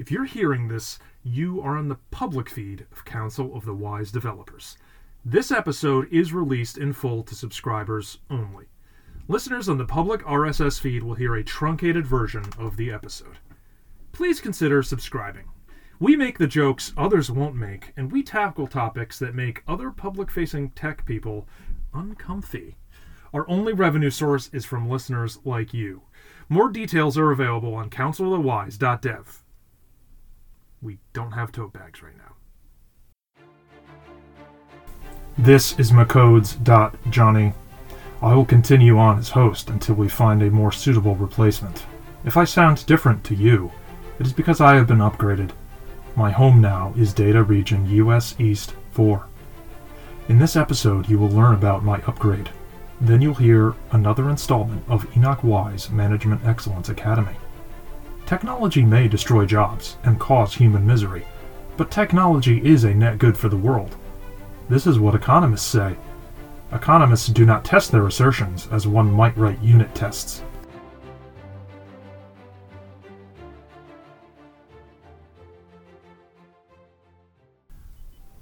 If you're hearing this, you are on the public feed of Council of the Wise Developers. This episode is released in full to subscribers only. Listeners on the public RSS feed will hear a truncated version of the episode. Please consider subscribing. We make the jokes others won't make, and we tackle topics that make other public facing tech people uncomfy. Our only revenue source is from listeners like you. More details are available on councilofthewise.dev. We don't have tote bags right now. This is McCodes.Johnny. I will continue on as host until we find a more suitable replacement. If I sound different to you, it is because I have been upgraded. My home now is Data Region US East 4. In this episode, you will learn about my upgrade. Then you'll hear another installment of Enoch Wise Management Excellence Academy. Technology may destroy jobs and cause human misery, but technology is a net good for the world. This is what economists say. Economists do not test their assertions as one might write unit tests.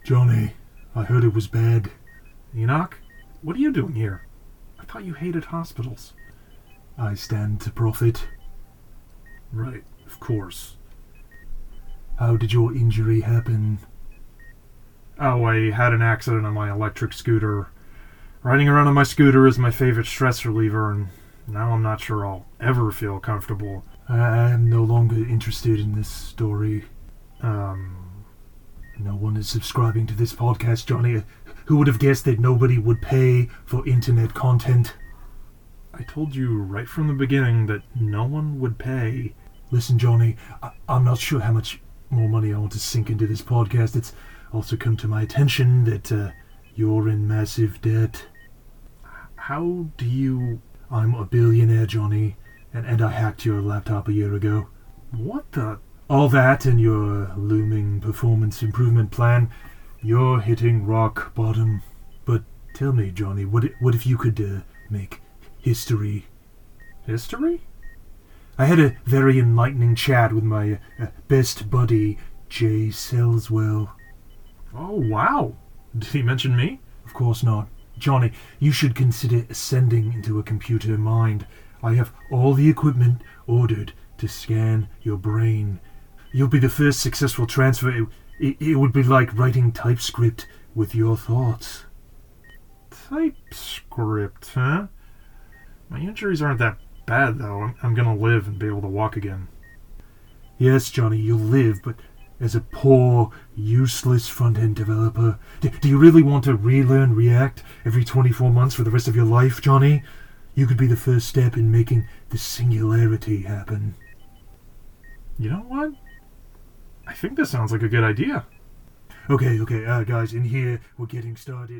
Johnny, I heard it was bad. Enoch, what are you doing here? I thought you hated hospitals. I stand to profit. Right, of course. How did your injury happen? Oh, I had an accident on my electric scooter. Riding around on my scooter is my favorite stress reliever, and now I'm not sure I'll ever feel comfortable. I am no longer interested in this story. Um. No one is subscribing to this podcast, Johnny. Who would have guessed that nobody would pay for internet content? I told you right from the beginning that no one would pay. Listen, Johnny, I- I'm not sure how much more money I want to sink into this podcast. It's also come to my attention that uh, you're in massive debt. How do you. I'm a billionaire, Johnny, and, and I hacked your laptop a year ago. What the? All that and your looming performance improvement plan, you're hitting rock bottom. But tell me, Johnny, what, what if you could uh, make history? History? I had a very enlightening chat with my uh, best buddy, Jay Selswell. Oh, wow. Did he mention me? Of course not. Johnny, you should consider ascending into a computer mind. I have all the equipment ordered to scan your brain. You'll be the first successful transfer. It, it, it would be like writing TypeScript with your thoughts. TypeScript, huh? My injuries aren't that bad, though. I'm, I'm gonna live and be able to walk again. Yes, Johnny, you'll live, but as a poor, useless front end developer, do, do you really want to relearn React every 24 months for the rest of your life, Johnny? You could be the first step in making the singularity happen. You know what? I think this sounds like a good idea. Okay, okay, uh, guys, in here, we're getting started.